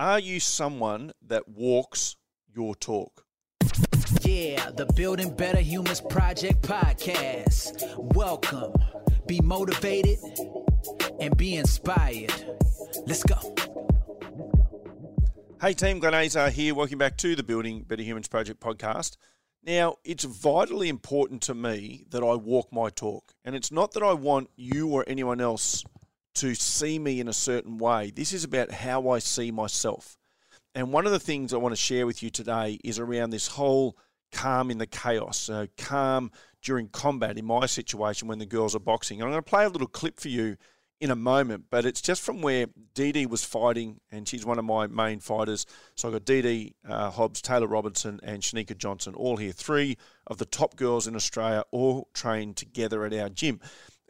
Are you someone that walks your talk? Yeah, the Building Better Humans Project podcast. Welcome. Be motivated and be inspired. Let's go. Hey team, Glenn Azar here. Welcome back to the Building Better Humans Project podcast. Now, it's vitally important to me that I walk my talk. And it's not that I want you or anyone else to see me in a certain way. This is about how I see myself. And one of the things I want to share with you today is around this whole calm in the chaos, so calm during combat in my situation when the girls are boxing. And I'm going to play a little clip for you in a moment, but it's just from where Dee Dee was fighting, and she's one of my main fighters. So I've got Dee Dee uh, Hobbs, Taylor Robinson, and Shanika Johnson all here. Three of the top girls in Australia all trained together at our gym.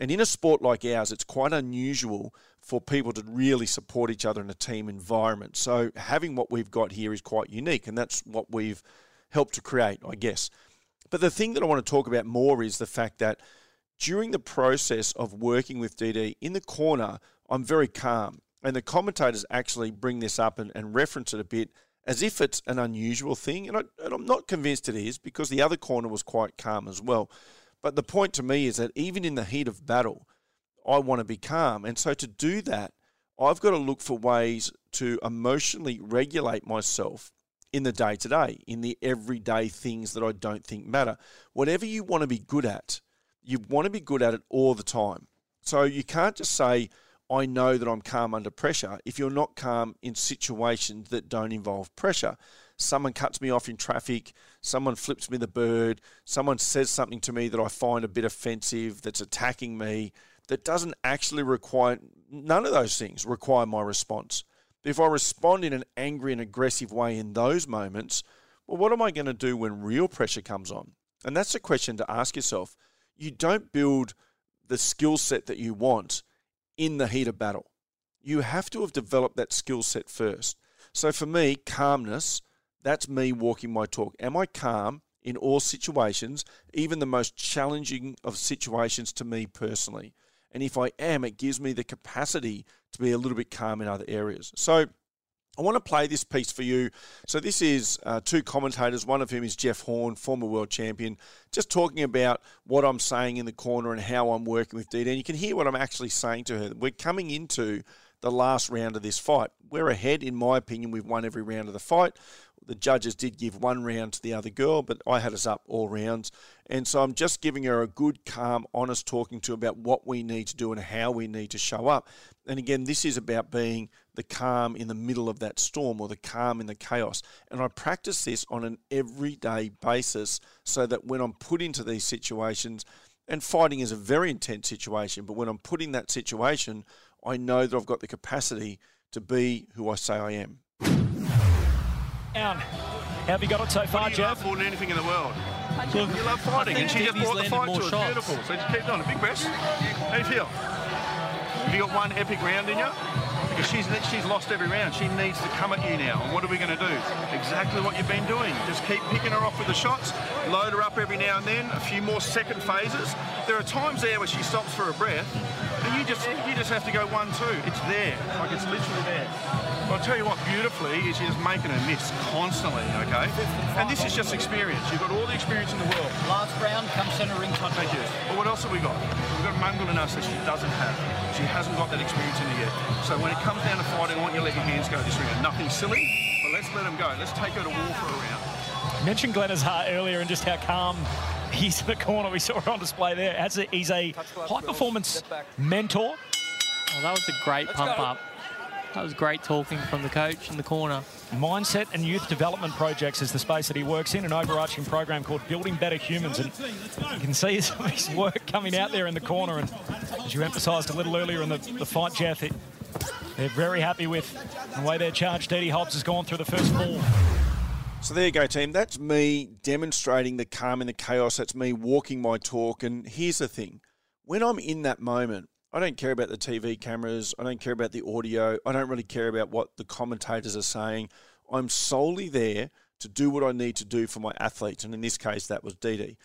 And in a sport like ours, it's quite unusual for people to really support each other in a team environment. So having what we've got here is quite unique, and that's what we've helped to create, I guess. But the thing that I want to talk about more is the fact that during the process of working with DD in the corner, I'm very calm. And the commentators actually bring this up and, and reference it a bit as if it's an unusual thing. And, I, and I'm not convinced it is because the other corner was quite calm as well. But the point to me is that even in the heat of battle, I want to be calm. And so to do that, I've got to look for ways to emotionally regulate myself in the day to day, in the everyday things that I don't think matter. Whatever you want to be good at, you want to be good at it all the time. So you can't just say, I know that I'm calm under pressure if you're not calm in situations that don't involve pressure. Someone cuts me off in traffic, someone flips me the bird, someone says something to me that I find a bit offensive, that's attacking me, that doesn't actually require, none of those things require my response. If I respond in an angry and aggressive way in those moments, well, what am I going to do when real pressure comes on? And that's a question to ask yourself. You don't build the skill set that you want in the heat of battle. You have to have developed that skill set first. So for me, calmness, that's me walking my talk. Am I calm in all situations, even the most challenging of situations to me personally? And if I am, it gives me the capacity to be a little bit calm in other areas. So I want to play this piece for you. So, this is uh, two commentators, one of whom is Jeff Horn, former world champion, just talking about what I'm saying in the corner and how I'm working with Dee. And you can hear what I'm actually saying to her. We're coming into the last round of this fight. We're ahead, in my opinion. We've won every round of the fight. The judges did give one round to the other girl, but I had us up all rounds. And so I'm just giving her a good, calm, honest talking to about what we need to do and how we need to show up. And again, this is about being the calm in the middle of that storm or the calm in the chaos. And I practice this on an everyday basis so that when I'm put into these situations, and fighting is a very intense situation, but when I'm put in that situation, I know that I've got the capacity to be who I say I am. Down. How have you got it so far, What do you Jeff? love more than anything in the world? Look, You love fighting, and she just Debbie's brought the fight more to us. shots. Beautiful. So just keep doing it. Big breaths. How do you feel? Have you got one epic round in you? Because she's she's lost every round. She needs to come at you now. And what are we going to do? Exactly what you've been doing. Just keep picking her off with the shots. Load her up every now and then. A few more second phases. There are times there where she stops for a breath, and you just you just have to go one two. It's there. Like it's literally there. I'll tell you what, beautifully, is she's making a miss constantly, okay? And this is just experience. You've got all the experience in the world. Last round come centre ring touch. Thank you. But what else have we got? We've got Mungal in us that she doesn't have. She hasn't got that experience in her yet. So when it comes down to fighting, I want you to let your hands go this round. Nothing silly, but let's let them go. Let's take her to war for a round. Mentioned Glenn heart earlier and just how calm he's in the corner. We saw it on display there. As a, he's a high performance mentor. Oh, that was a great pump up. That was great talking from the coach in the corner. Mindset and youth development projects is the space that he works in, an overarching program called Building Better Humans. And you can see some of his work coming out there in the corner. And as you emphasised a little earlier in the, the fight, Jeff, it, they're very happy with the way their charge. Dee Dee Hobbs has gone through the first four. So there you go, team. That's me demonstrating the calm in the chaos. That's me walking my talk. And here's the thing when I'm in that moment, I don't care about the TV cameras. I don't care about the audio. I don't really care about what the commentators are saying. I'm solely there to do what I need to do for my athletes. And in this case, that was Dee.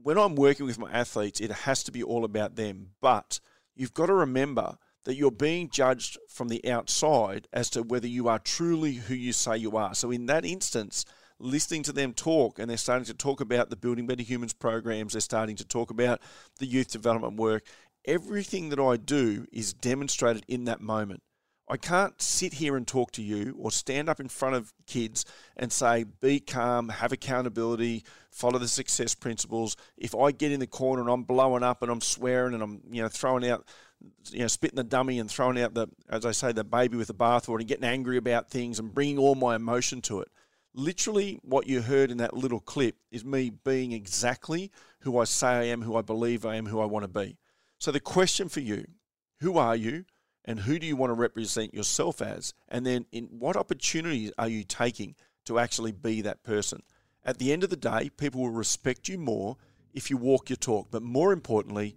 When I'm working with my athletes, it has to be all about them. But you've got to remember that you're being judged from the outside as to whether you are truly who you say you are. So, in that instance, listening to them talk, and they're starting to talk about the Building Better Humans programs, they're starting to talk about the youth development work. Everything that I do is demonstrated in that moment. I can't sit here and talk to you or stand up in front of kids and say, be calm, have accountability, follow the success principles. If I get in the corner and I'm blowing up and I'm swearing and I'm, you know, throwing out, you know, spitting the dummy and throwing out the, as I say, the baby with the bathwater and getting angry about things and bringing all my emotion to it. Literally, what you heard in that little clip is me being exactly who I say I am, who I believe I am, who I want to be. So the question for you, who are you? and who do you want to represent yourself as? And then in what opportunities are you taking to actually be that person? At the end of the day, people will respect you more if you walk your talk, but more importantly,